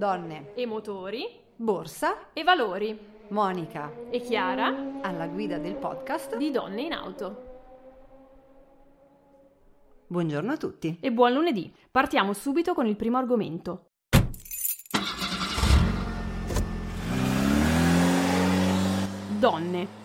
donne, e motori borsa, e valori Monica e Chiara alla guida del podcast. di Donne in Auto. Buongiorno a tutti. E buon lunedì. Partiamo subito con il primo argomento. Donne.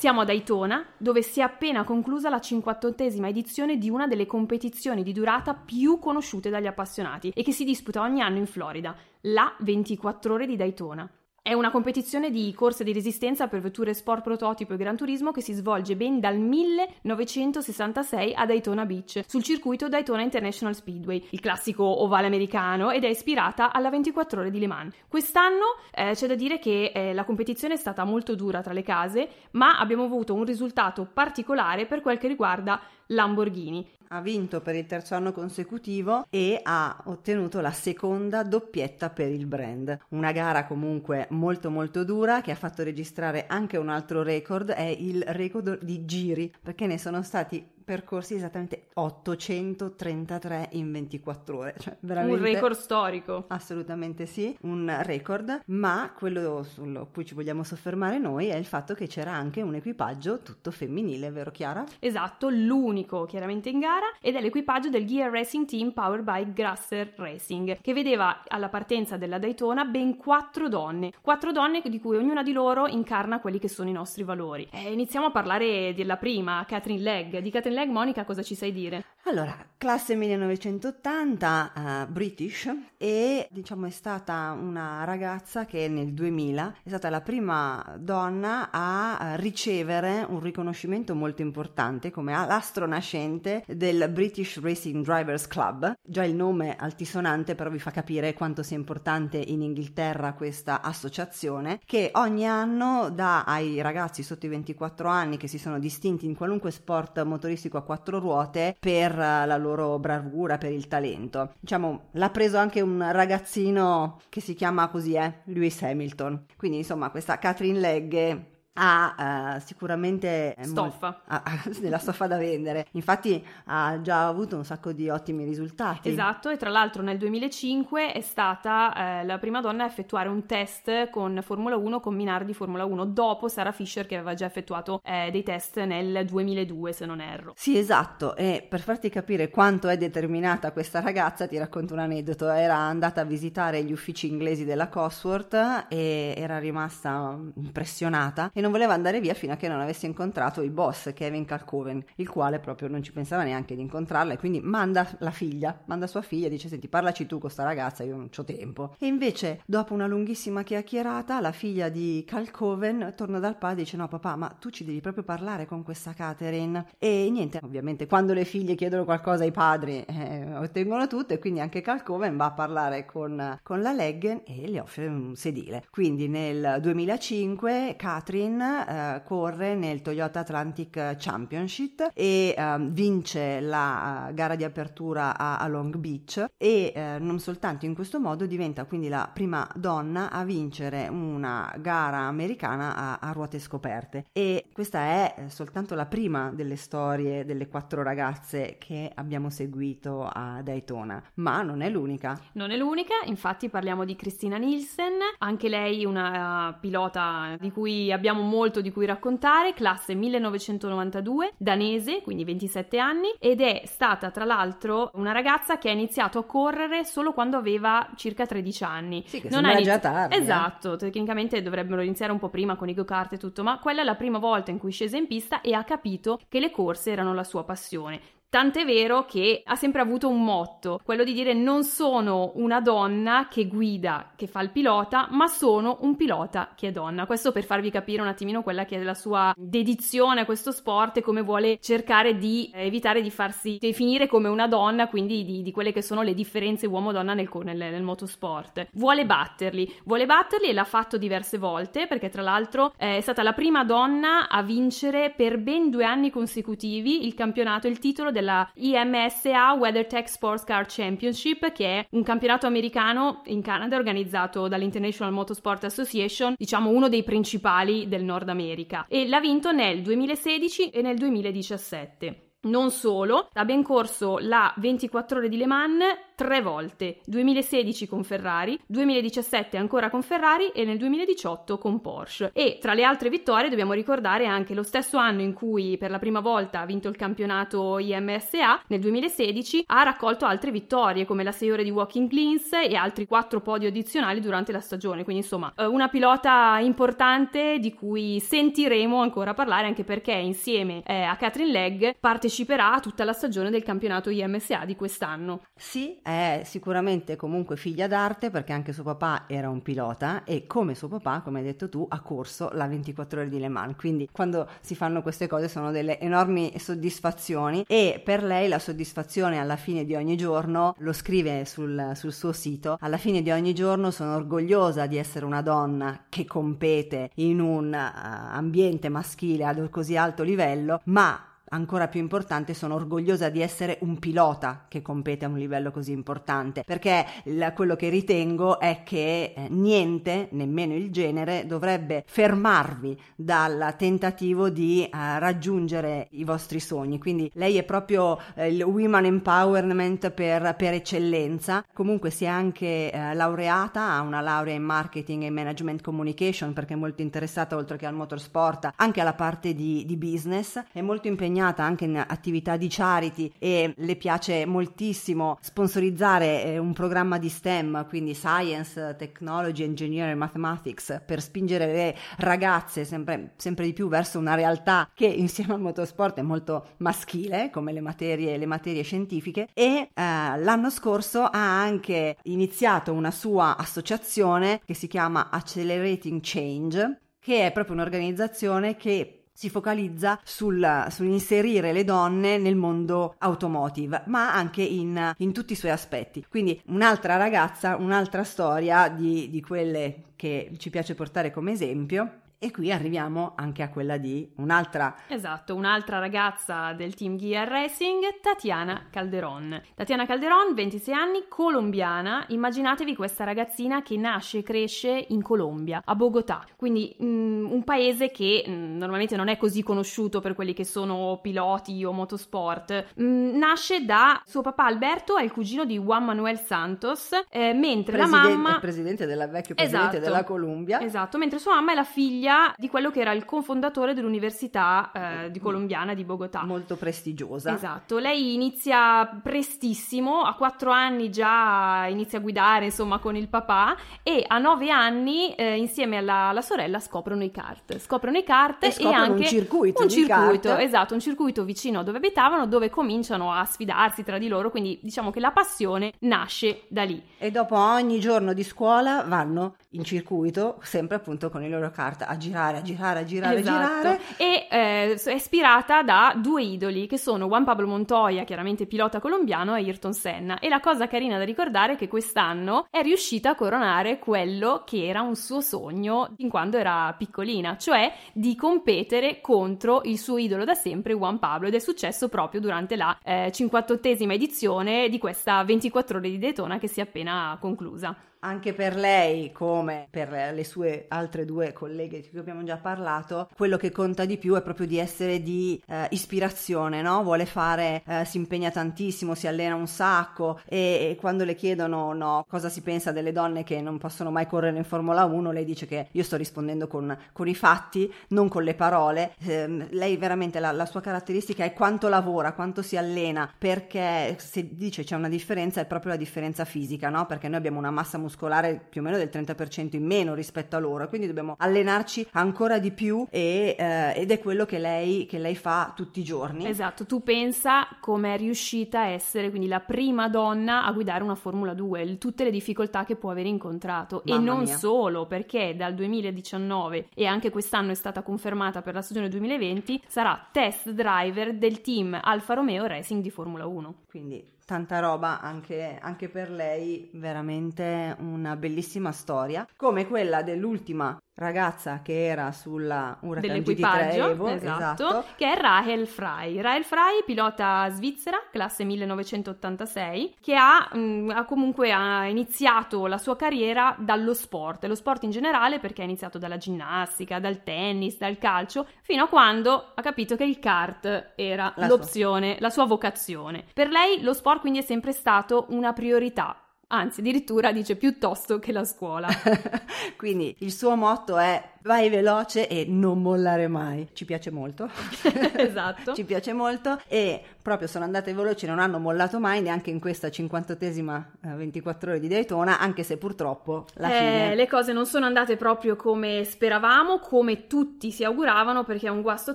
Siamo a Daytona, dove si è appena conclusa la 58esima edizione di una delle competizioni di durata più conosciute dagli appassionati e che si disputa ogni anno in Florida, la 24 ore di Daytona. È una competizione di corse di resistenza per vetture sport prototipo e gran turismo che si svolge ben dal 1966 a Daytona Beach, sul circuito Daytona International Speedway, il classico ovale americano, ed è ispirata alla 24 ore di Le Mans. Quest'anno eh, c'è da dire che eh, la competizione è stata molto dura tra le case, ma abbiamo avuto un risultato particolare per quel che riguarda Lamborghini. Ha vinto per il terzo anno consecutivo e ha ottenuto la seconda doppietta per il brand. Una gara comunque molto molto dura che ha fatto registrare anche un altro record, è il record di giri, perché ne sono stati percorsi esattamente 833 in 24 ore. Cioè, veramente... Un record storico. Assolutamente sì, un record, ma quello su cui ci vogliamo soffermare noi è il fatto che c'era anche un equipaggio tutto femminile, vero Chiara? Esatto, l'unico chiaramente in gara ed è l'equipaggio del Gear Racing Team powered by Grasser Racing, che vedeva alla partenza della Daytona ben quattro donne, quattro donne di cui ognuna di loro incarna quelli che sono i nostri valori. E iniziamo a parlare della prima, Catherine Legg. Di Catherine Legg, Monica, cosa ci sai dire? Allora, classe 1980, uh, British, e diciamo è stata una ragazza che nel 2000 è stata la prima donna a ricevere un riconoscimento molto importante come l'astronascente del British Racing Drivers Club. Già il nome altisonante però vi fa capire quanto sia importante in Inghilterra questa associazione che ogni anno dà ai ragazzi sotto i 24 anni che si sono distinti in qualunque sport motoristico a quattro ruote per la loro bravura, per il talento. Diciamo, l'ha preso anche un ragazzino che si chiama così, eh, Lewis Hamilton. Quindi insomma questa Catherine Legge ha uh, sicuramente stoffa. Della stoffa da vendere. Infatti ha già avuto un sacco di ottimi risultati. Esatto, e tra l'altro nel 2005 è stata eh, la prima donna a effettuare un test con Formula 1 con Minardi Formula 1 dopo Sarah Fisher che aveva già effettuato eh, dei test nel 2002 se non erro. Sì, esatto, e per farti capire quanto è determinata questa ragazza ti racconto un aneddoto. Era andata a visitare gli uffici inglesi della Cosworth e era rimasta impressionata e non voleva andare via fino a che non avesse incontrato il boss Kevin Calcoven, il quale proprio non ci pensava neanche di incontrarla e quindi manda la figlia, manda sua figlia e dice senti parlaci tu con sta ragazza, io non ho tempo. E invece dopo una lunghissima chiacchierata la figlia di Calcoven torna dal padre e dice no papà ma tu ci devi proprio parlare con questa Catherine e niente, ovviamente quando le figlie chiedono qualcosa ai padri eh, ottengono tutto e quindi anche Calcoven va a parlare con, con la Leggen e le offre un sedile. Quindi nel 2005 Catherine eh, corre nel Toyota Atlantic Championship e eh, vince la uh, gara di apertura a, a Long Beach e eh, non soltanto in questo modo diventa quindi la prima donna a vincere una gara americana a, a ruote scoperte. E questa è eh, soltanto la prima delle storie delle quattro ragazze che abbiamo seguito a Daytona ma non è l'unica. Non è l'unica infatti parliamo di Christina Nielsen anche lei una pilota di cui abbiamo molto di cui raccontare, classe 1992, danese, quindi 27 anni, ed è stata tra l'altro una ragazza che ha iniziato a correre solo quando aveva circa 13 anni. Sì, che non è inizi- già tardi. eh. Esatto, tecnicamente dovrebbero iniziare un po' prima con i go-kart e tutto, ma quella è la prima volta in cui scese in pista e ha capito che le corse erano la sua passione. Tant'è vero che ha sempre avuto un motto, quello di dire non sono una donna che guida, che fa il pilota, ma sono un pilota che è donna. Questo per farvi capire un attimino quella che è la sua dedizione a questo sport e come vuole cercare di evitare di farsi definire come una donna, quindi di, di quelle che sono le differenze uomo-donna nel, nel, nel, motorsport. Vuole batterli, vuole batterli e l'ha fatto diverse volte perché tra l'altro è stata la prima donna a vincere per ben due anni consecutivi il campionato, il titolo della IMSA WeatherTech Sports Car Championship, che è un campionato americano in Canada organizzato dall'International Motorsport Association, diciamo uno dei principali del Nord America, e l'ha vinto nel 2016 e nel 2017. Non solo, ha ben corso la 24 ore di Le Mans tre volte, 2016 con Ferrari, 2017 ancora con Ferrari e nel 2018 con Porsche. E tra le altre vittorie dobbiamo ricordare anche lo stesso anno in cui per la prima volta ha vinto il campionato IMSA, nel 2016 ha raccolto altre vittorie come la 6 ore di Walking Cleans e altri quattro podi addizionali durante la stagione, quindi insomma eh, una pilota importante di cui sentiremo ancora parlare anche perché insieme eh, a Catherine Legg parteciperà a tutta la stagione del campionato IMSA di quest'anno. Sì, è sicuramente comunque figlia d'arte perché anche suo papà era un pilota e come suo papà, come hai detto tu, ha corso la 24 ore di Le Mans. Quindi quando si fanno queste cose sono delle enormi soddisfazioni e per lei la soddisfazione alla fine di ogni giorno, lo scrive sul, sul suo sito, alla fine di ogni giorno sono orgogliosa di essere una donna che compete in un uh, ambiente maschile ad così alto livello, ma ancora più importante, sono orgogliosa di essere un pilota che compete a un livello così importante, perché la, quello che ritengo è che eh, niente, nemmeno il genere, dovrebbe fermarvi dal tentativo di eh, raggiungere i vostri sogni. Quindi lei è proprio eh, il women empowerment per, per, eccellenza. Comunque si è anche eh, laureata, ha una laurea in marketing e management communication perché è molto interessata oltre che al motorsport anche alla parte di, di business, è molto impegnata impegnata anche in attività di charity e le piace moltissimo sponsorizzare eh, un programma di STEM, quindi Science, Technology, Engineering, Mathematics, per spingere le ragazze sempre, sempre di più verso una realtà che insieme al motorsport è molto maschile, come le materie, le materie scientifiche, e eh, l'anno scorso ha anche iniziato una sua associazione che si chiama Accelerating Change, che è proprio un'organizzazione che si focalizza sul, sull'inserire le donne nel mondo automotive, ma anche in, in, tutti i suoi aspetti. Quindi un'altra ragazza, un'altra storia di, di quelle che ci piace portare come esempio e qui arriviamo anche a quella di un'altra. Esatto, un'altra ragazza del team Gear Racing, Tatiana Calderon. Tatiana Calderon, 26 anni, colombiana. Immaginatevi questa ragazzina che nasce e cresce in Colombia, a Bogotà. Quindi mh, mm, un paese che mh, mm, normalmente non è così conosciuto per quelli che sono piloti o motorsport. Mh, mm, nasce da suo papà Alberto e il cugino di Juan Manuel Santos, eh, mentre presidente, la mamma... Il presidente della vecchia presidente esatto, della Columbia. Esatto, mentre sua mamma è la figlia figlia di quello che era il cofondatore dell'Università eh, di Colombiana di Bogotà. Molto prestigiosa. Esatto, lei inizia prestissimo, a quattro anni già inizia a guidare insomma con il papà e a nove anni eh, insieme alla, alla, sorella scoprono i kart. Scoprono i kart e, e anche un circuito. Un circuito, esatto, un circuito vicino a dove abitavano dove cominciano a sfidarsi tra di loro, quindi diciamo che la passione nasce da lì. E dopo ogni giorno di scuola vanno in circuito, sempre appunto con i loro kart a girare, a girare, a girare, esatto. a girare. E eh, è ispirata da due idoli che sono Juan Pablo Montoya, chiaramente pilota colombiano, e Ayrton Senna. E la cosa carina da ricordare è che quest'anno è riuscita a coronare quello che era un suo sogno in quando era piccolina, cioè di competere contro il suo idolo da sempre, Juan Pablo, ed è successo proprio durante la eh, 58esima edizione di questa 24 ore di Daytona che si è appena conclusa anche per lei come per le sue altre due colleghe di cui abbiamo già parlato, quello che conta di più è proprio di essere di eh, ispirazione, no? Vuole fare, eh, si impegna tantissimo, si allena un sacco e, e, quando le chiedono no, cosa si pensa delle donne che non possono mai correre in Formula 1, lei dice che io sto rispondendo con, con i fatti, non con le parole. Eh, lei veramente la, la sua caratteristica è quanto lavora, quanto si allena, perché se dice c'è una differenza è proprio la differenza fisica, no? Perché noi abbiamo una massa muscolare muscolare più o meno del 30% in meno rispetto a loro, quindi dobbiamo allenarci ancora di più e, eh, ed è quello che lei, che lei fa tutti i giorni. Esatto, tu pensa come è riuscita a essere quindi la prima donna a guidare una Formula 2, tutte le difficoltà che può aver incontrato Mamma e non mia. solo perché dal 2019 e anche quest'anno è stata confermata per la stagione 2020 sarà test driver del team Alfa Romeo Racing di Formula 1. Quindi tanta roba anche, anche, per lei, veramente una bellissima storia, come quella dell'ultima ragazza che era sulla Huracan dell'equipaggio, GT3 Evo, esatto, esatto. che è Rahel Frey. Rahel Frey, pilota svizzera, classe 1986, che ha, mh, ha comunque ha iniziato la sua carriera dallo sport, lo sport in generale perché ha iniziato dalla ginnastica, dal tennis, dal calcio, fino a quando ha capito che il kart era La l'opzione, la sua vocazione. Per lei lo sport quindi è sempre stato una priorità. Anzi, addirittura dice piuttosto che la scuola. Quindi il suo motto è vai veloce e non mollare mai. Ci piace molto. esatto. Ci piace molto e proprio sono andate veloci, non hanno mollato mai neanche in questa 58esima eh, 24 ore di Daytona, anche se purtroppo la Eh, fine le cose non sono andate proprio come speravamo, come tutti si auguravano, perché un guasto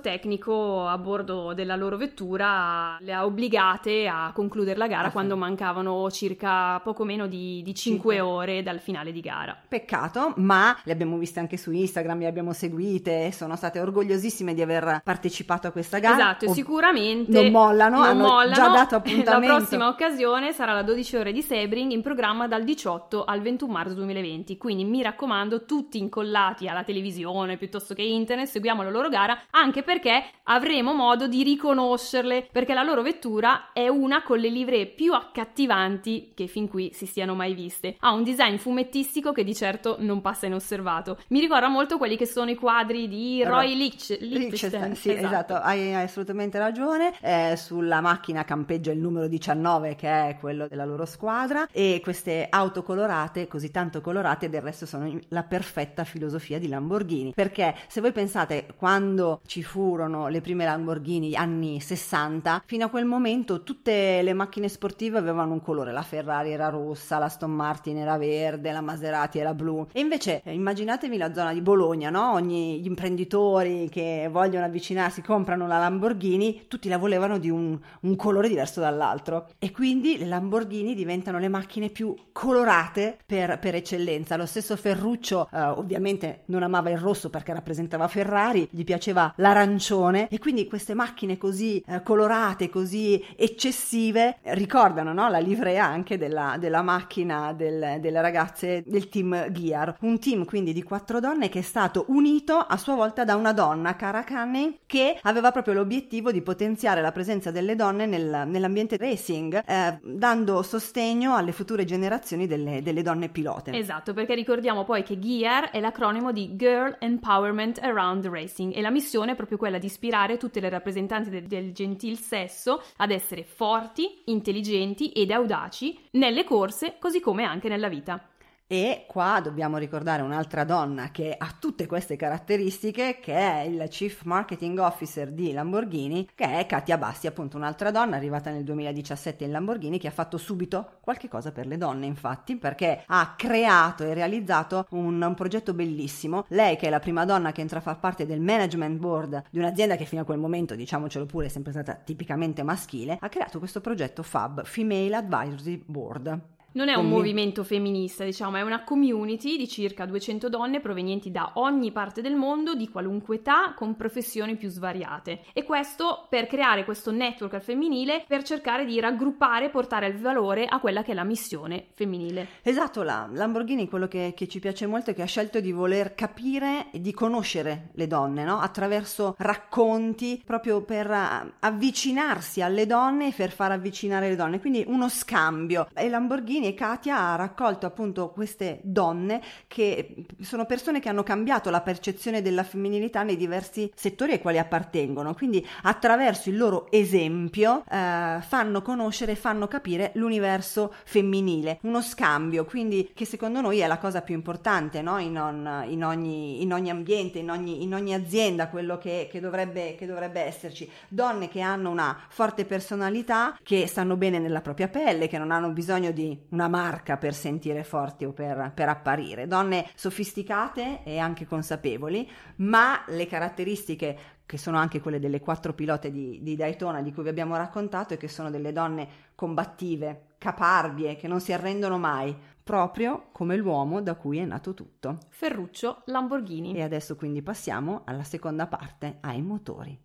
tecnico a bordo della loro vettura le ha obbligate a concludere la gara Ah, sì. quando mancavano circa poco meno di, di 5 Cinque. ore dal finale di gara. Peccato, ma le abbiamo viste anche su Instagram, le abbiamo seguite, sono state orgogliosissime di aver partecipato a questa gara. Esatto, Ov- sicuramente non mollano, non hanno mollano. già dato La appuntamento. prossima occasione sarà la 12 ore di Sebring in programma dal 18 al 21 marzo 2020. Quindi mi raccomando, tutti incollati alla televisione piuttosto che internet, seguiamo la loro gara anche perché avremo modo di riconoscerle perché la loro vettura è una con le livree più accattivanti che fin qui si siano mai viste. Ha un design fumettistico che di certo non passa inosservato. Mi ricorda molto quelli che sono i quadri di Roy Lich- Lichtenstein. sì, esatto, hai, hai assolutamente ragione. Eh, sulla macchina campeggia il numero 19 che è quello della loro squadra e queste auto colorate, così tanto colorate, del resto sono la perfetta filosofia di Lamborghini. Perché se voi pensate quando ci furono le prime Lamborghini anni 60, fino a quel momento tutte le macchine sportive avevano un colore, la Ferrari era rossa, la Aston Martin era verde, la Maserati era blu. E invece eh, immaginatevi la zona di Bologna, no? Ogni gli imprenditori che vogliono avvicinarsi comprano la Lamborghini, tutti la volevano di un, un colore diverso dall'altro. E quindi le Lamborghini diventano le macchine più colorate per, per eccellenza. Lo stesso Ferruccio eh, ovviamente non amava il rosso perché rappresentava Ferrari, gli piaceva l'arancione e quindi queste macchine così eh, colorate, così eccessive ricordano no? la livrea anche della, della macchina del- delle ragazze del team Gear, un team quindi di quattro donne che è stato unito a sua volta da una donna, Cara Canning, che aveva proprio l'obiettivo di potenziare la presenza delle donne nel- nell'ambiente racing, eh, dando sostegno alle future generazioni delle, delle donne pilote. Esatto, perché ricordiamo poi che GEAR è l'acronimo di Girl Empowerment Around Racing e la missione è proprio quella di ispirare tutte le rappresentanti del, del gentil sesso ad essere forti, intelligenti ed audaci nelle corse, così come anche nella vita. E qua dobbiamo ricordare un'altra donna che ha tutte queste caratteristiche, che è il Chief Marketing Officer di Lamborghini, che è Katia Bassi, appunto un'altra donna arrivata nel 2017 in Lamborghini che ha fatto subito qualche cosa per le donne, infatti, perché ha creato e realizzato un, un progetto bellissimo. Lei, che è la prima donna che entra a far parte del management board di un'azienda che fino a quel momento, diciamocelo pure, è sempre stata tipicamente maschile, ha creato questo progetto FAB, Female Advisory Board. Non è un Quindi- movimento femminista, diciamo, è una community di circa 200 donne provenienti da ogni parte del mondo, di qualunque età, con professioni più svariate. E questo per creare questo network al femminile, per cercare di raggruppare e portare il valore a quella che è la missione femminile. Esatto, la Lamborghini quello che, che ci piace molto è che ha scelto di voler capire e di conoscere le donne, no? attraverso racconti, proprio per ah, avvicinarsi alle donne e per far avvicinare le donne, quindi uno scambio. E Lamborghini e Katia ha raccolto appunto queste donne che sono persone che hanno cambiato la percezione della femminilità nei diversi settori ai quali appartengono, quindi attraverso il loro esempio eh, fanno conoscere, fanno capire l'universo femminile, uno scambio, quindi che secondo noi è la cosa più importante no? in, on- in ogni, in ogni ambiente, in ogni, in ogni azienda, quello che, che dovrebbe, che dovrebbe esserci. Donne che hanno una forte personalità, che stanno bene nella propria pelle, che non hanno bisogno di una marca per sentire forti o per, per apparire. Donne sofisticate e anche consapevoli, ma le caratteristiche che sono anche quelle delle quattro pilote di, di Daytona di cui vi abbiamo raccontato e che sono delle donne combattive, caparbie, che non si arrendono mai, proprio come l'uomo da cui è nato tutto. Ferruccio Lamborghini. E adesso quindi passiamo alla seconda parte, ai motori.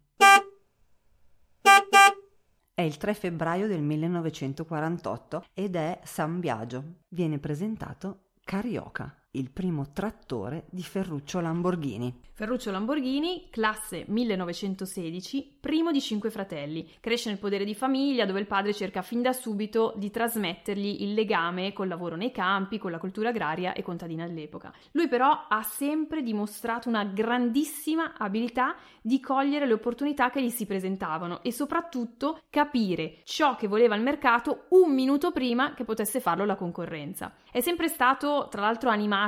È il 3 febbraio del 1948 ed è San Biagio. Viene presentato Carioca. Il primo trattore di Ferruccio Lamborghini. Ferruccio Lamborghini, classe 1916, primo di cinque fratelli. Cresce nel podere di famiglia dove il padre cerca fin da subito di trasmettergli il legame col lavoro nei campi, con la cultura agraria e contadina all'epoca. Lui però ha sempre dimostrato una grandissima abilità di cogliere le opportunità che gli si presentavano e soprattutto capire ciò che voleva il mercato un minuto prima che potesse farlo la concorrenza. È sempre stato, tra l'altro, animato,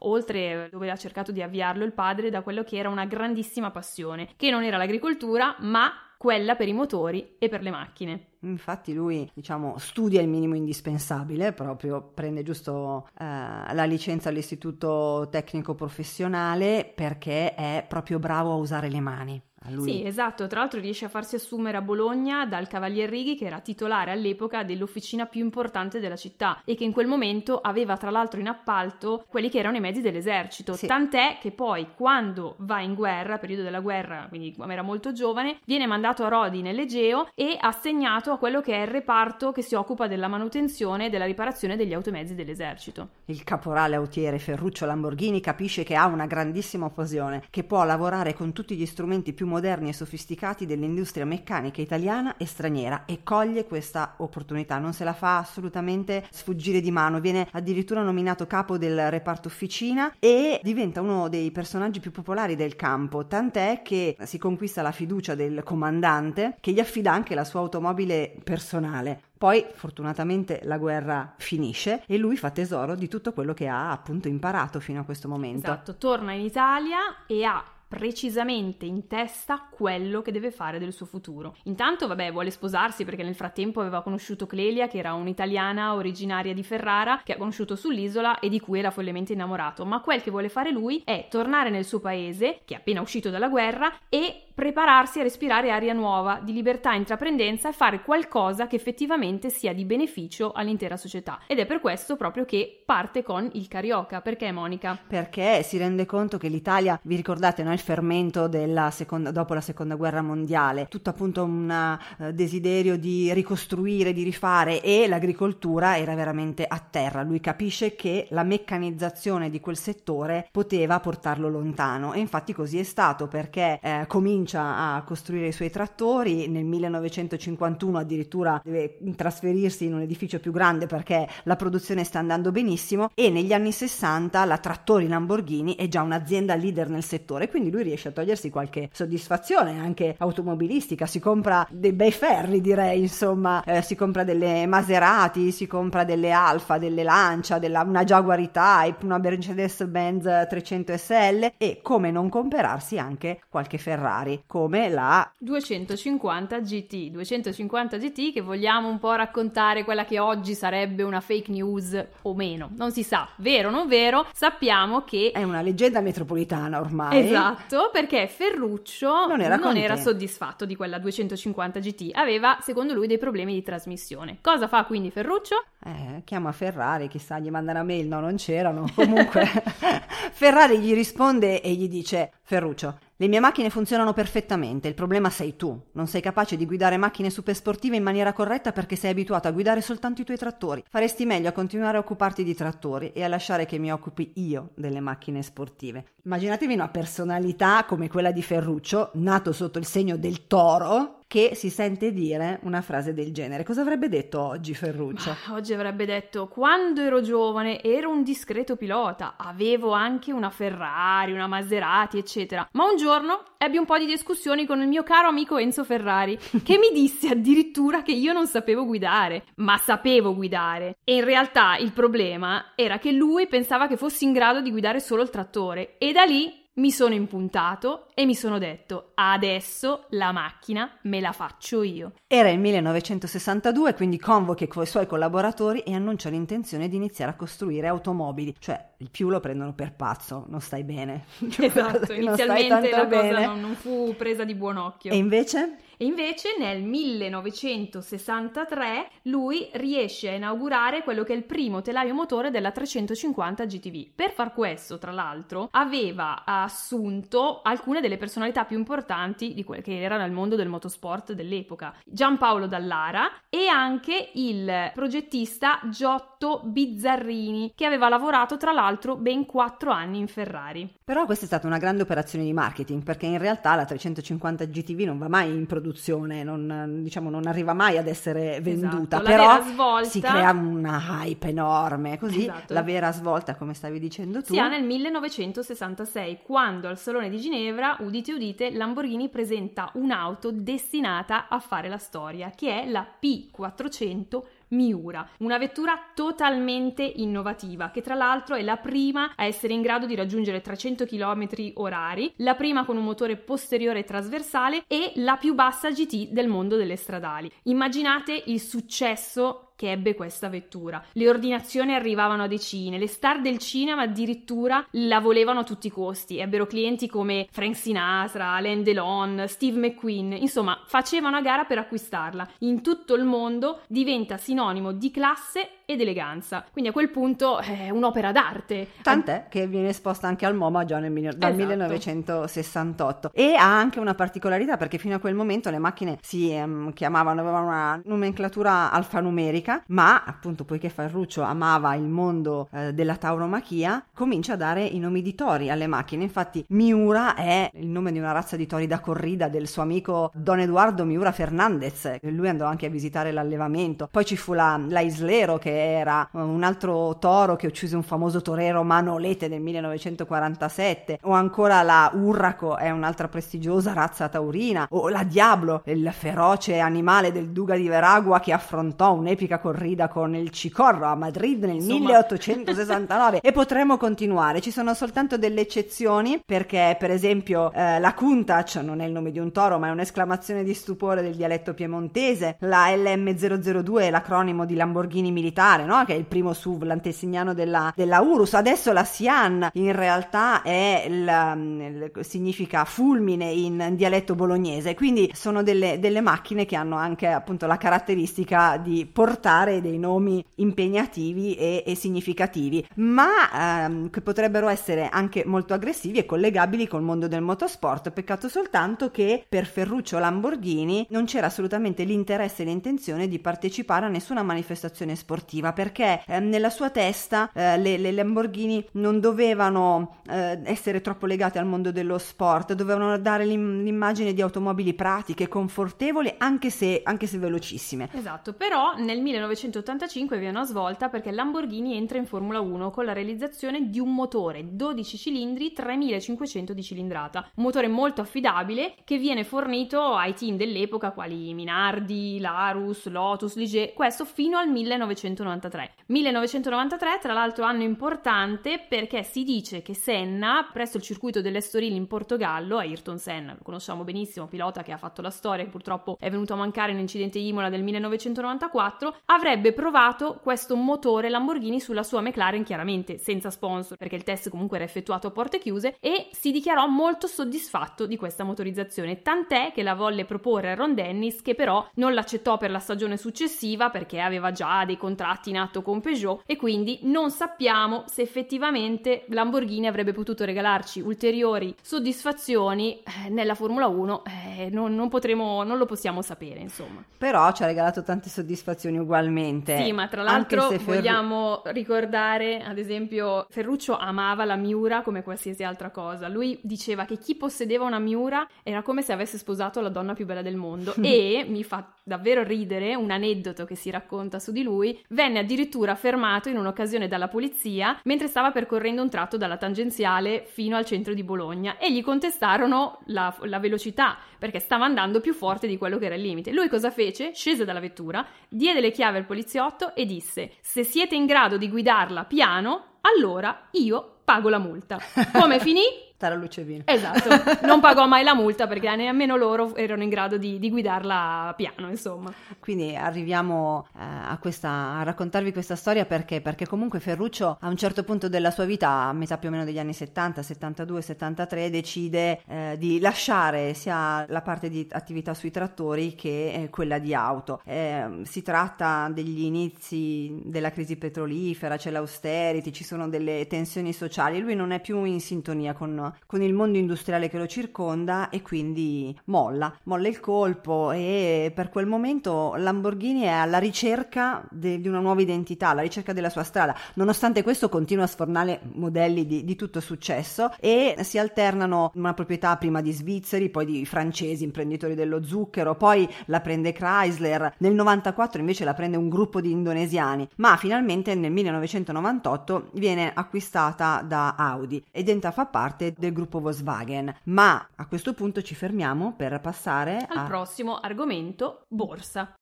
oltre dove ha cercato di avviarlo il padre, da quello che era una grandissima passione, che non era l'agricoltura, ma quella per i motori e per le macchine. Infatti lui, diciamo, studia il minimo indispensabile, proprio prende giusto eh, la licenza all'istituto tecnico professionale perché è proprio bravo a usare le mani. Sì, esatto. Tra l'altro riesce a farsi assumere a Bologna dal Cavalier Righi, che era titolare all'epoca dell'officina più importante della città e che in quel momento aveva tra l'altro in appalto quelli che erano i mezzi dell'esercito. Sì. Tant'è che poi, quando va in guerra, periodo della guerra, quindi quando era molto giovane, viene mandato a Rodi nell'Egeo e assegnato a quello che è il reparto che si occupa della manutenzione e della riparazione degli automezzi dell'esercito. Il caporale autiere Ferruccio Lamborghini capisce che ha una grandissima occasione, che può lavorare con tutti gli strumenti più moderni e sofisticati dell'industria meccanica italiana e straniera e coglie questa opportunità, non se la fa assolutamente sfuggire di mano, viene addirittura nominato capo del reparto officina e diventa uno dei personaggi più popolari del campo, tant'è che si conquista la fiducia del comandante che gli affida anche la sua automobile personale. Poi fortunatamente la guerra finisce e lui fa tesoro di tutto quello che ha appunto imparato fino a questo momento. Esatto, torna in Italia e ha precisamente in testa quello che deve fare del suo futuro. Intanto, vabbè, vuole sposarsi perché nel frattempo aveva conosciuto Clelia, che era un'italiana originaria di Ferrara, che ha conosciuto sull'isola e di cui era follemente innamorato. Ma quel che vuole fare lui è tornare nel suo paese, che è appena uscito dalla guerra, e prepararsi a respirare aria nuova, di libertà e intraprendenza e fare qualcosa che effettivamente sia di beneficio all'intera società. Ed è per questo proprio che parte con il Carioca. Perché Monica? Perché si rende conto che l'Italia, vi ricordate, no? il fermento seconda, dopo la seconda guerra mondiale, tutto appunto un uh, desiderio di ricostruire, di rifare e l'agricoltura era veramente a terra. Lui capisce che la meccanizzazione di quel settore poteva portarlo lontano e infatti così è stato perché eh, comincia comincia a costruire i suoi trattori, nel 1951 addirittura deve trasferirsi in un edificio più grande perché la produzione sta andando benissimo e negli anni 60 la Trattori Lamborghini è già un'azienda leader nel settore, quindi lui riesce a togliersi qualche soddisfazione anche automobilistica, si compra dei bei ferri direi, insomma, eh, si compra delle Maserati, si compra delle Alfa, delle Lancia, della, una Jaguar E-Type, una Mercedes-Benz 300 SL e come non comprarsi anche qualche Ferrari particolari come la 250 GT, 250 GT che vogliamo un po' raccontare quella che oggi sarebbe una fake news o meno, non si sa, vero o non vero, sappiamo che è una leggenda metropolitana ormai. Esatto, perché Ferruccio non era, non era soddisfatto di quella 250 GT, aveva secondo lui dei problemi di trasmissione. Cosa fa quindi Ferruccio? Eh, chiama Ferrari, chissà, gli manda una mail, no, non c'erano. Comunque Ferrari gli risponde e gli dice Ferruccio, le mie macchine funzionano perfettamente, il problema sei tu. Non sei capace di guidare macchine super sportive in maniera corretta perché sei abituato a guidare soltanto i tuoi trattori. Faresti meglio a continuare a occuparti di trattori e a lasciare che mi occupi io delle macchine sportive. Immaginatevi una personalità come quella di Ferruccio, nato sotto il segno del toro, che si sente dire una frase del genere. Cosa avrebbe detto oggi Ferruccio? Ma oggi avrebbe detto: Quando ero giovane ero un discreto pilota, avevo anche una Ferrari, una Maserati, eccetera. Ma un giorno ebbi un po' di discussioni con il mio caro amico Enzo Ferrari, che mi disse addirittura che io non sapevo guidare, ma sapevo guidare. E in realtà il problema era che lui pensava che fossi in grado di guidare solo il trattore, e da lì mi sono impuntato e mi sono detto adesso la macchina me la faccio io. Era il 1962, quindi convoca i suoi collaboratori e annuncia l'intenzione di iniziare a costruire automobili, cioè il più lo prendono per pazzo, non stai bene. Esatto, inizialmente la cosa non, non fu presa di buon occhio. E invece? E invece nel 1963 lui riesce a inaugurare quello che è il primo telaio motore della 350 GTV. Per far questo, tra l'altro, aveva assunto alcune delle personalità più importanti di quelle che erano nel mondo del motorsport dell'epoca. Giampaolo Dallara e anche il progettista Giotto Bizzarrini, che aveva lavorato tra l'altro ben 4 anni in Ferrari. Però questa è stata una grande operazione di marketing perché in realtà la 350 GTV non va mai in produzione, non, diciamo, non arriva mai ad essere venduta, esatto, però svolta... si crea una hype enorme, così esatto. la vera svolta, come stavi dicendo tu, si ha nel 1966 quando al Salone di Ginevra, udite udite, Lamborghini presenta un'auto destinata a fare la storia, che è la P400 Miura, una vettura totalmente innovativa che tra l'altro è la prima a essere in grado di raggiungere 300 km orari, la prima con un motore posteriore trasversale e la più bassa GT del mondo delle stradali. Immaginate il successo che ebbe questa vettura. Le ordinazioni arrivavano a decine, le star del cinema addirittura la volevano a tutti i costi. Ebbero clienti come Frank Sinatra, Alain Delon, Steve McQueen, insomma, facevano a gara per acquistarla. In tutto il mondo diventa sinonimo di classe ed eleganza. Quindi a quel punto è un'opera d'arte. Tant'è che viene esposta anche al MoMA già nel, dal esatto. 1968 e ha anche una particolarità perché fino a quel momento le macchine si um, chiamavano, avevano una nomenclatura alfanumerica, ma appunto poiché Ferruccio amava il mondo eh, della tauromachia, comincia a dare i nomi di tori alle macchine. Infatti Miura è il nome di una razza di tori da corrida del suo amico Don Eduardo Miura Fernandez. Lui andò anche a visitare l'allevamento. Poi ci fu la, la Islero che era un altro toro che uccise un famoso torero Manolete nel 1947, o ancora la Urraco è un'altra prestigiosa razza taurina, o la Diablo, il feroce animale del Duga di Veragua che affrontò un'epica corrida con il Cicorro a Madrid nel Insomma. 1869 e potremmo continuare, ci sono soltanto delle eccezioni perché per esempio eh, la Countach non è il nome di un toro ma è un'esclamazione di stupore del dialetto piemontese, la LM002 è l'acronimo di Lamborghini Militare no? che è il primo SUV, l'antesignano della, della Urus. Adesso la Sian in realtà è il, il, significa fulmine in, dialetto bolognese, quindi sono delle, delle, macchine che hanno anche appunto la caratteristica di portare dei nomi impegnativi e, e significativi, ma ehm, che potrebbero essere anche molto aggressivi e collegabili col mondo del motorsport. Peccato soltanto che per Ferruccio Lamborghini non c'era assolutamente l'interesse e l'intenzione di partecipare a nessuna manifestazione sportiva perché eh, nella sua testa eh, le, le, Lamborghini non dovevano eh, essere troppo legate al mondo dello sport, dovevano dare l'im- l'immagine di automobili pratiche, confortevoli, anche se, anche se velocissime. Esatto, però nel 1985 viene una svolta perché Lamborghini entra in Formula 1 con la realizzazione di un motore 12 cilindri 3500 di cilindrata, un motore molto affidabile che viene fornito ai team dell'epoca quali Minardi, Larus, Lotus, Ligier, questo fino al 1990 1993. 1993, tra l'altro, anno importante perché si dice che Senna, presso il circuito dell'Estoril in Portogallo, Ayrton Senna, lo conosciamo benissimo, pilota che ha fatto la storia, che purtroppo è venuto a mancare nell'incidente Imola del 1994, avrebbe provato questo motore Lamborghini sulla sua McLaren, chiaramente senza sponsor, perché il test comunque era effettuato a porte chiuse, e si dichiarò molto soddisfatto di questa motorizzazione, tant'è che la volle proporre a Ron Dennis, che però non l'accettò per la stagione successiva perché aveva già dei contratti in atto con Peugeot e quindi non sappiamo se effettivamente Lamborghini avrebbe potuto regalarci ulteriori soddisfazioni eh, nella Formula 1, eh, non, non, potremo, non lo possiamo sapere insomma. Però ci ha regalato tante soddisfazioni ugualmente. Sì, ma tra l'altro Ferru... vogliamo ricordare ad esempio Ferruccio amava la Miura come qualsiasi altra cosa, lui diceva che chi possedeva una Miura era come se avesse sposato la donna più bella del mondo e mi fa davvero ridere un aneddoto che si racconta su di lui venne addirittura fermato in un'occasione dalla polizia mentre stava percorrendo un tratto dalla tangenziale fino al centro di Bologna e gli contestarono la, la velocità perché stava andando più forte di quello che era il limite. Lui cosa fece? Scese dalla vettura, diede le chiavi al poliziotto e disse: Se siete in grado di guidarla piano, allora io pago la multa. Come finì? Stare a luce vino. Esatto, non pagò mai la multa perché nemmeno loro erano in grado di, di guidarla piano, insomma. Quindi arriviamo eh, a, questa, a raccontarvi questa storia perché? Perché comunque Ferruccio a un certo punto della sua vita, a metà più o meno degli anni 70, 72, 73, decide eh, di lasciare sia la parte di attività sui trattori che eh, quella di auto. Eh, si tratta degli inizi della crisi petrolifera, c'è l'austerity, ci sono delle tensioni sociali, lui non è più in sintonia con, con il mondo industriale che lo circonda e quindi molla, molla il colpo e per quel momento Lamborghini è alla ricerca de, di una nuova identità, alla ricerca della sua strada. Nonostante questo continua a sfornare modelli di, di tutto successo e si alternano una proprietà prima di svizzeri, poi di francesi, imprenditori dello zucchero, poi la prende Chrysler, nel 94 invece la prende un gruppo di indonesiani, ma finalmente nel 1998 viene acquistata da Audi ed entra a far parte del gruppo Volkswagen. Ma a questo punto ci fermiamo per passare al a... prossimo argomento, borsa.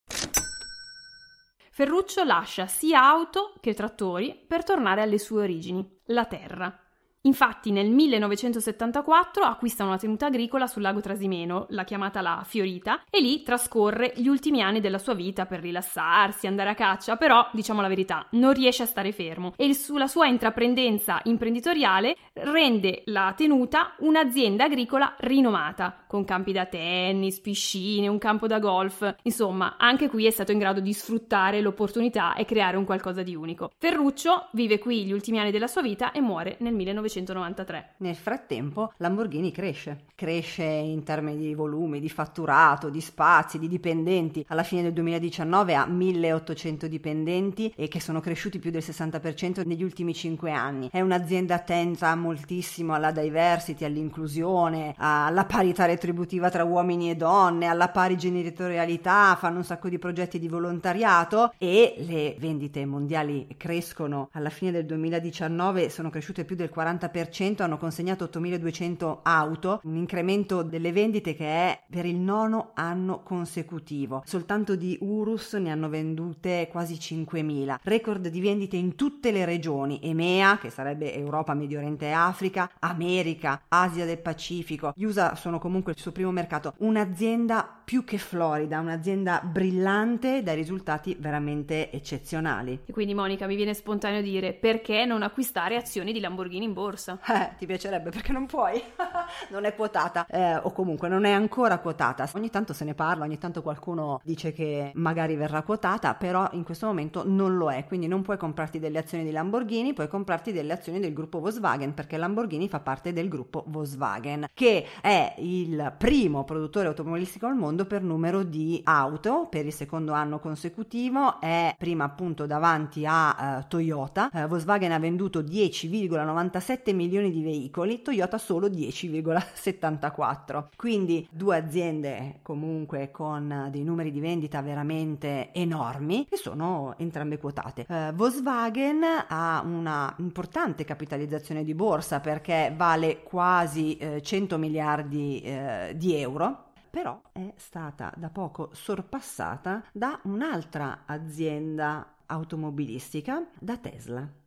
Ferruccio lascia sia auto che trattori per tornare alle sue origini, la terra. Infatti nel 1974 acquista una tenuta agricola sul lago Trasimeno, la chiamata la Fiorita, e lì trascorre gli ultimi anni della sua vita per rilassarsi, andare a caccia, però, diciamo la verità, non riesce a stare fermo e sulla sua intraprendenza imprenditoriale rende la tenuta un'azienda agricola rinomata, con campi da tennis, piscine, un campo da golf, insomma, anche qui è stato in grado di sfruttare l'opportunità e creare un qualcosa di unico. Ferruccio vive qui gli ultimi anni della sua vita e muore nel 1900. 1993. Nel frattempo Lamborghini cresce, cresce in termini di volumi, di fatturato, di spazi, di dipendenti. Alla fine del 2019 ha 1800 dipendenti e che sono cresciuti più del 60% negli ultimi 5 anni. È un'azienda attenta moltissimo alla diversity, all'inclusione, alla parità retributiva tra uomini e donne, alla pari genitorialità, fanno un sacco di progetti di volontariato e le vendite mondiali crescono. Alla fine del 2019 sono cresciute più del 40% 40%, hanno consegnato 8.200 auto, un incremento delle vendite che è per il nono anno consecutivo. Soltanto di Urus ne hanno vendute quasi 5.000. Record di vendite in tutte le regioni, EMEA, che sarebbe Europa, Medio Oriente e Africa, America, Asia del Pacifico. Gli USA sono comunque il suo primo mercato. Un'azienda più che florida, un'azienda brillante dai risultati veramente eccezionali. E quindi Monica mi viene spontaneo dire perché non acquistare azioni di Lamborghini in borsa? Borsa. Eh, ti piacerebbe perché non puoi. non è quotata, eh, o comunque non è ancora quotata. Ogni tanto se ne parla, ogni tanto qualcuno dice che magari verrà quotata, però in questo momento non lo è. Quindi non puoi comprarti delle azioni di Lamborghini, puoi comprarti delle azioni del gruppo Volkswagen, perché Lamborghini fa parte del gruppo Volkswagen, che è il primo produttore automobilistico al mondo per numero di auto per il secondo anno consecutivo. È prima appunto davanti a uh, Toyota. Uh, Volkswagen ha venduto 10,97 7 milioni di veicoli, Toyota solo 10,74. Quindi due aziende comunque con dei numeri di vendita veramente enormi che sono entrambe quotate. Uh, Volkswagen ha una importante capitalizzazione di borsa perché vale quasi uh, 100 miliardi uh, di euro però è stata da poco sorpassata da un'altra azienda automobilistica, da Tesla.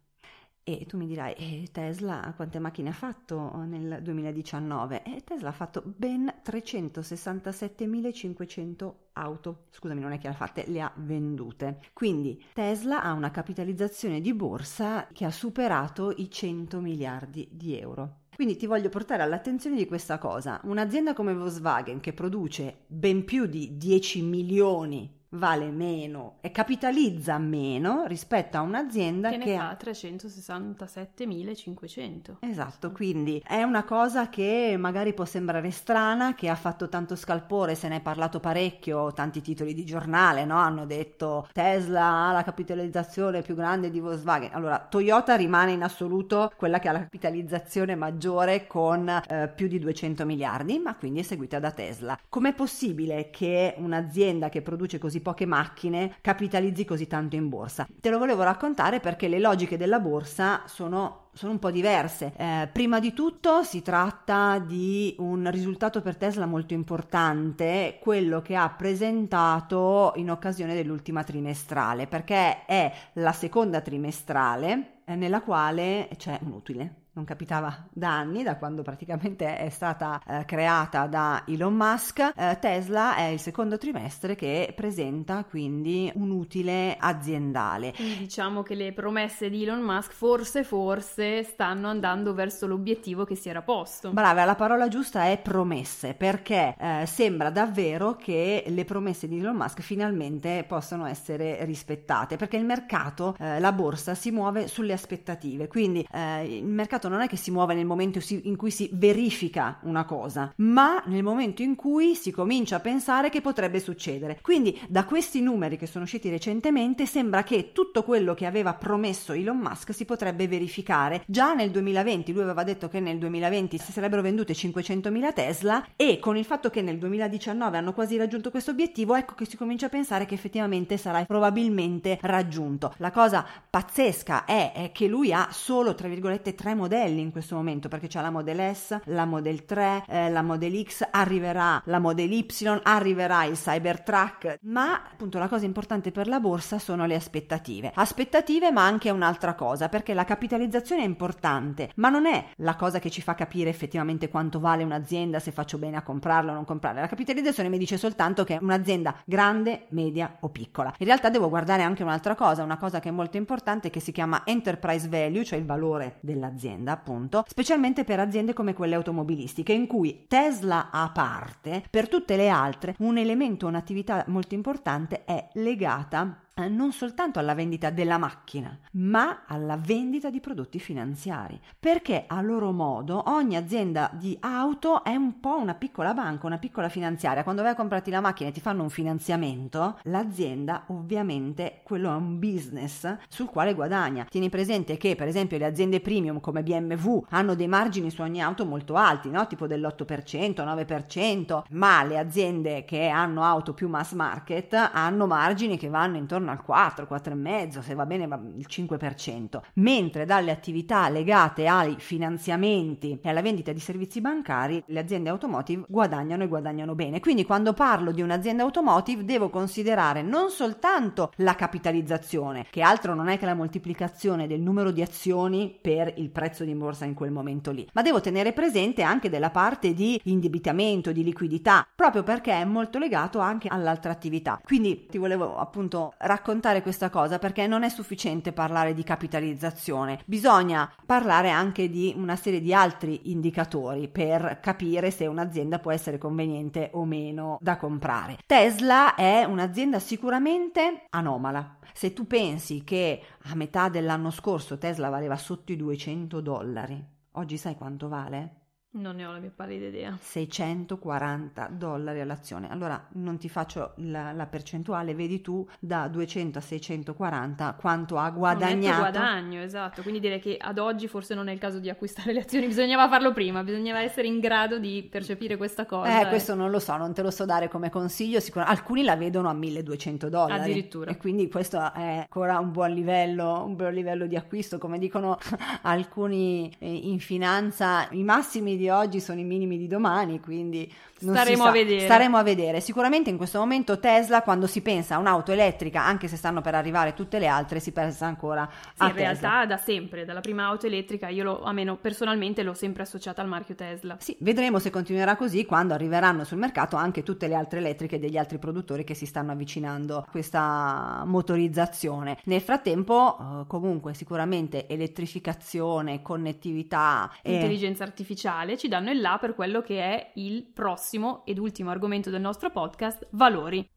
E tu mi dirai, eh, Tesla quante macchine ha fatto nel 2019? E Tesla ha fatto ben 367.500 auto. Scusami, non è che le ha fatte, le ha vendute. Quindi Tesla ha una capitalizzazione di borsa che ha superato i 100 miliardi di euro. Quindi ti voglio portare all'attenzione di questa cosa. Un'azienda come Volkswagen che produce ben più di 10 milioni vale meno e capitalizza meno rispetto a un'azienda che, che ne ha 367.500. Esatto, quindi è una cosa che magari può sembrare strana, che ha fatto tanto scalpore, se ne è parlato parecchio, tanti titoli di giornale, no? Hanno detto Tesla ha la capitalizzazione più grande di Volkswagen. Allora, Toyota rimane in assoluto quella che ha la capitalizzazione maggiore con eh, più di 200 miliardi, ma quindi è seguita da Tesla. Com'è possibile che un'azienda che produce così poche macchine capitalizzi così tanto in borsa. Te lo volevo raccontare perché le logiche della borsa sono sono un po' diverse. Eh, prima di tutto si tratta di un risultato per Tesla molto importante, quello che ha presentato in occasione dell'ultima trimestrale, perché è la seconda trimestrale eh, nella quale c'è un utile non capitava da anni, da quando praticamente è stata eh, creata da Elon Musk. Eh, Tesla è il secondo trimestre che presenta quindi un utile aziendale. Quindi diciamo che le promesse di Elon Musk forse forse stanno andando verso l'obiettivo che si era posto. Brava, la parola giusta è promesse, perché eh, sembra davvero che le promesse di Elon Musk finalmente possano essere rispettate, perché il mercato, eh, la borsa si muove sulle aspettative, quindi eh, il mercato mercato non è che si muove nel momento in cui si verifica una cosa, ma nel momento in cui si comincia a pensare che potrebbe succedere. Quindi da questi numeri che sono usciti recentemente sembra che tutto quello che aveva promesso Elon Musk si potrebbe verificare. Già nel 2020 lui aveva detto che nel 2020 si sarebbero vendute 500.000 Tesla e con il fatto che nel 2019 hanno quasi raggiunto questo obiettivo, ecco che si comincia a pensare che effettivamente sarà probabilmente raggiunto. La cosa pazzesca è, è che lui ha solo tra virgolette tre modelli modelli in questo momento perché c'è la Model S, la Model 3, eh, la Model X, arriverà la Model Y, arriverà il Cybertruck, ma appunto la cosa importante per la borsa sono le aspettative. Aspettative ma anche un'altra cosa perché la capitalizzazione è importante, ma non è la cosa che ci fa capire effettivamente quanto vale un'azienda, se faccio bene a comprarla o non comprarla. La capitalizzazione mi dice soltanto che è un'azienda grande, media o piccola. In realtà devo guardare anche un'altra cosa, una cosa che è molto importante che si chiama enterprise value, cioè il valore dell'azienda azienda, appunto, specialmente per aziende come quelle automobilistiche, in cui Tesla a parte, per tutte le altre, un elemento, un'attività molto importante è legata non soltanto alla vendita della macchina, ma alla vendita di prodotti finanziari, perché a loro modo ogni azienda di auto è un po' una piccola banca, una piccola finanziaria. Quando vai a comprarti la macchina e ti fanno un finanziamento, l'azienda ovviamente quello è un business sul quale guadagna. Tieni presente che per esempio le aziende premium come BMW hanno dei margini su ogni auto molto alti, no? tipo dell'8%, 9%, ma le aziende che hanno auto più mass market hanno margini che vanno intorno intorno al 4, 4,5, se va bene il 5%, mentre dalle attività legate ai finanziamenti e alla vendita di servizi bancari le aziende automotive guadagnano e guadagnano bene. Quindi quando parlo di un'azienda automotive devo considerare non soltanto la capitalizzazione, che altro non è che la moltiplicazione del numero di azioni per il prezzo di borsa in quel momento lì, ma devo tenere presente anche della parte di indebitamento, di liquidità, proprio perché è molto legato anche all'altra attività. Quindi ti volevo appunto raccontare raccontare questa cosa perché non è sufficiente parlare di capitalizzazione, bisogna parlare anche di una serie di altri indicatori per capire se un'azienda può essere conveniente o meno da comprare. Tesla è un'azienda sicuramente anomala. Se tu pensi che a metà dell'anno scorso Tesla valeva sotto i 200 dollari, oggi sai quanto vale? Non ne ho la mia pallida idea. 640 dollari all'azione. Allora non ti faccio la, la, percentuale, vedi tu da 200 a 640 quanto ha guadagnato. Un guadagno, esatto. Quindi direi che ad oggi forse non è il caso di acquistare le azioni, bisognava farlo prima, bisognava essere in grado di percepire questa cosa. Eh, e... questo non lo so, non te lo so dare come consiglio. Sicur- alcuni la vedono a 1200 dollari. Addirittura. E quindi questo è ancora un buon livello, un buon livello di acquisto. Come dicono alcuni eh, in finanza, i massimi di di oggi sono i minimi di domani, quindi staremo a vedere. Staremo a vedere. Sicuramente in questo momento Tesla, quando si pensa a un'auto elettrica, anche se stanno per arrivare tutte le altre, si pensa ancora sì, a in Tesla. In realtà da sempre, dalla prima auto elettrica, io lo, almeno personalmente l'ho sempre associata al marchio Tesla. Sì, vedremo se continuerà così quando arriveranno sul mercato anche tutte le altre elettriche degli altri produttori che si stanno avvicinando a questa motorizzazione. Nel frattempo, eh, comunque, sicuramente elettrificazione, connettività, intelligenza e... artificiale ci danno il là per quello che è il prossimo ed ultimo argomento del nostro podcast, valori.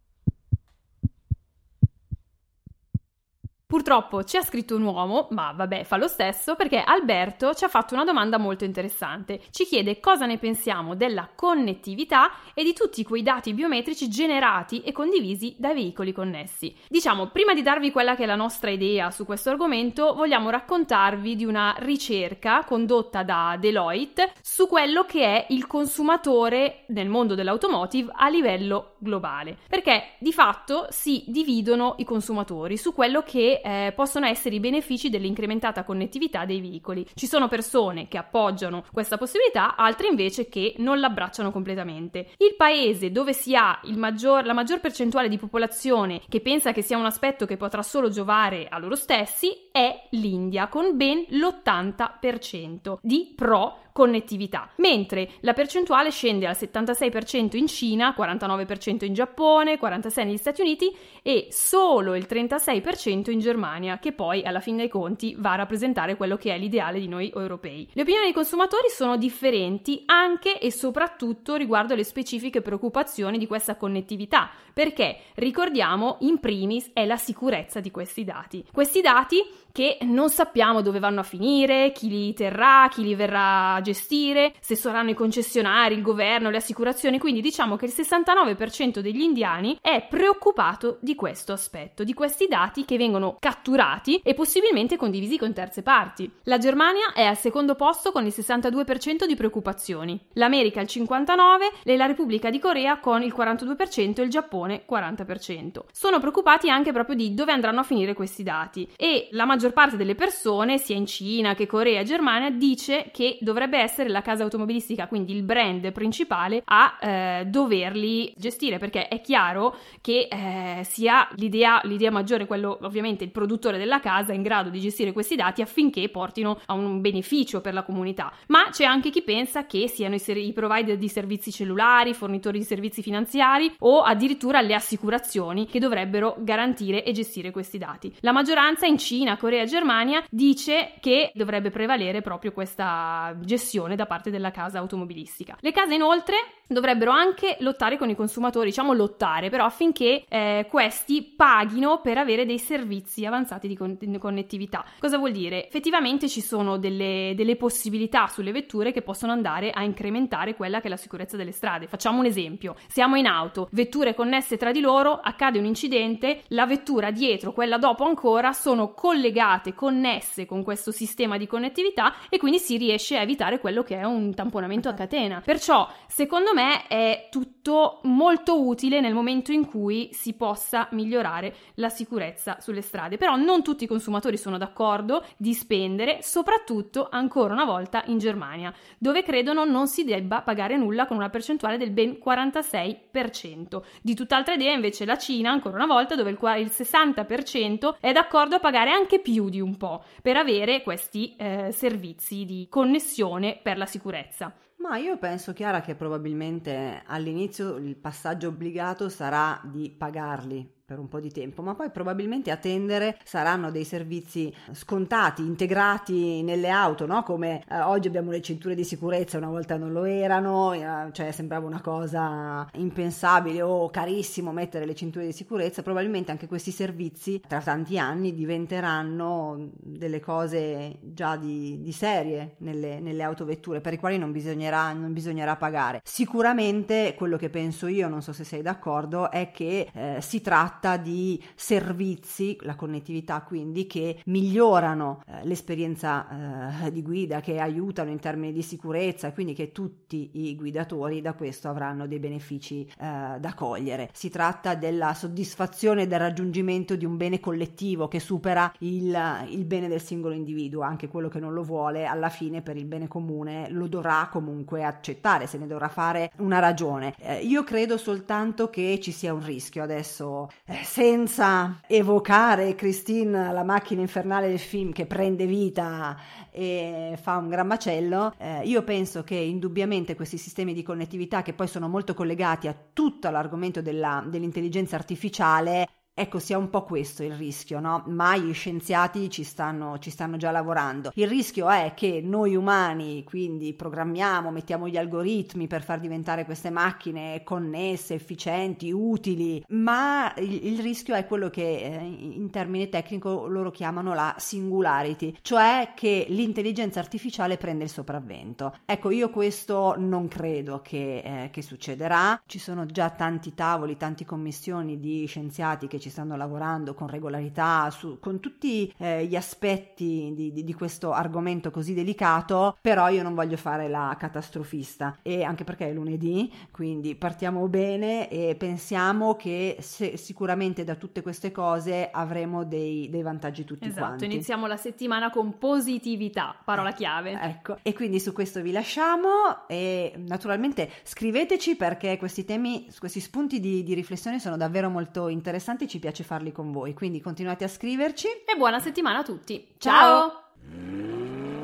Purtroppo ci ha scritto un uomo, ma vabbè, fa lo stesso, perché Alberto ci ha fatto una domanda molto interessante. Ci chiede cosa ne pensiamo della connettività e di tutti quei dati biometrici generati e condivisi dai veicoli connessi. Diciamo, prima di darvi quella che è la nostra idea su questo argomento, vogliamo raccontarvi di una ricerca condotta da Deloitte su quello che è il consumatore nel mondo dell'automotive a livello globale. Perché di fatto si dividono i consumatori su quello che che eh, possono essere i benefici dell'incrementata connettività dei veicoli. Ci sono persone che appoggiano questa possibilità, altre invece che non l'abbracciano completamente. Il paese dove si ha maggior, la maggior percentuale di popolazione che pensa che sia un aspetto che potrà solo giovare a loro stessi è l'India, con ben l'80% di pro connettività, mentre la percentuale scende al 76% in Cina, 49% in Giappone, 46% negli Stati Uniti e solo il 36% in Germania, che poi alla fine dei conti va a rappresentare quello che è l'ideale di noi europei. Le opinioni dei consumatori sono differenti anche e soprattutto riguardo alle specifiche preoccupazioni di questa connettività, perché ricordiamo in primis è la sicurezza di questi dati. Questi dati che non sappiamo dove vanno a finire, chi li terrà, chi li verrà a gestire, se saranno i concessionari, il governo, le assicurazioni, quindi diciamo che il 69% degli indiani è preoccupato di questo aspetto, di questi dati che vengono catturati e possibilmente condivisi con terze parti. La Germania è al secondo posto con il 62% di preoccupazioni, l'America il 59% e la Repubblica di Corea con il 42% e il Giappone 40%. Sono preoccupati anche proprio di dove andranno a finire questi dati e la maggior maggior parte delle persone, sia in Cina che Corea Germania, dice che dovrebbe essere la casa automobilistica, quindi il brand principale, a eh, doverli gestire, perché è chiaro che eh, sia l'idea, l'idea maggiore, quello ovviamente il produttore della casa, in grado di gestire questi dati affinché portino a un beneficio per la comunità. Ma c'è anche chi pensa che siano i, ser- i provider di servizi cellulari, fornitori di servizi finanziari o addirittura le assicurazioni che dovrebbero garantire e gestire questi dati. La maggioranza in Cina, Corea Corea e Germania dice che dovrebbe prevalere proprio questa gestione da parte della casa automobilistica. Le case inoltre dovrebbero anche lottare con i consumatori, diciamo lottare, però affinché eh, questi paghino per avere dei servizi avanzati di, con- di, connettività. Cosa vuol dire? Effettivamente ci sono delle, delle possibilità sulle vetture che possono andare a incrementare quella che è la sicurezza delle strade. Facciamo un esempio: siamo in auto, vetture connesse tra di loro, accade un incidente, la vettura dietro, quella dopo ancora, sono collegate, connesse con questo sistema di connettività e quindi si riesce a evitare quello che è un tamponamento a catena. Perciò, secondo me, me è tutto molto utile nel momento in cui si possa migliorare la sicurezza sulle strade. Però non tutti i consumatori sono d'accordo di spendere, soprattutto ancora una volta in Germania, dove credono non si debba pagare nulla con una percentuale del ben 46%. Di tutt'altra idea invece la Cina, ancora una volta, dove il 60% è d'accordo a pagare anche più di un po' per avere questi eh, servizi di connessione per la sicurezza. Ma io penso, Chiara, che probabilmente all'inizio il passaggio obbligato sarà di pagarli per un po' di tempo, ma poi probabilmente a tendere saranno dei servizi scontati, integrati nelle auto, no? come eh, oggi abbiamo le cinture di sicurezza, una volta non lo erano, eh, cioè sembrava una cosa impensabile o carissimo mettere le cinture di sicurezza, probabilmente anche questi servizi tra tanti anni diventeranno delle cose già di, di serie nelle, nelle, autovetture per i quali non bisognerà, non bisognerà pagare. Sicuramente quello che penso io, non so se sei d'accordo, è che eh, si tratta tratta di servizi, la connettività quindi, che migliorano eh, l'esperienza eh, di guida, che aiutano in termini di sicurezza, quindi che tutti i guidatori da questo avranno dei benefici eh, da cogliere. Si tratta della soddisfazione del raggiungimento di un bene collettivo che supera il, il bene del singolo individuo, anche quello che non lo vuole, alla fine per il bene comune lo dovrà comunque accettare, se ne dovrà fare una ragione. Eh, io credo soltanto che ci sia un rischio adesso senza evocare Christine, la macchina infernale del film che prende vita e fa un gran macello, eh, io penso che indubbiamente questi sistemi di connettività che poi sono molto collegati a tutto l'argomento della, dell'intelligenza artificiale Ecco, sia un po' questo il rischio, no? Ma gli scienziati ci stanno, ci stanno, già lavorando. Il rischio è che noi umani, quindi programmiamo, mettiamo gli algoritmi per far diventare queste macchine connesse, efficienti, utili, ma il, il rischio è quello che eh, in termine tecnico loro chiamano la singularity, cioè che l'intelligenza artificiale prende il sopravvento. Ecco, io questo non credo che, eh, che succederà. Ci sono già tanti tavoli, tante commissioni di scienziati che ci ci stanno lavorando con regolarità, su, con tutti eh, gli aspetti di, di, di, questo argomento così delicato, però io non voglio fare la catastrofista e anche perché è lunedì, quindi partiamo bene e pensiamo che se, sicuramente da tutte queste cose avremo dei, dei vantaggi tutti esatto, quanti. iniziamo la settimana con positività, parola chiave. Ecco, e quindi su questo vi lasciamo e naturalmente scriveteci perché questi temi, questi spunti di, di riflessione sono davvero molto interessanti, ci piace farli con voi, quindi continuate a scriverci. E buona settimana a tutti. Ciao! Ciao.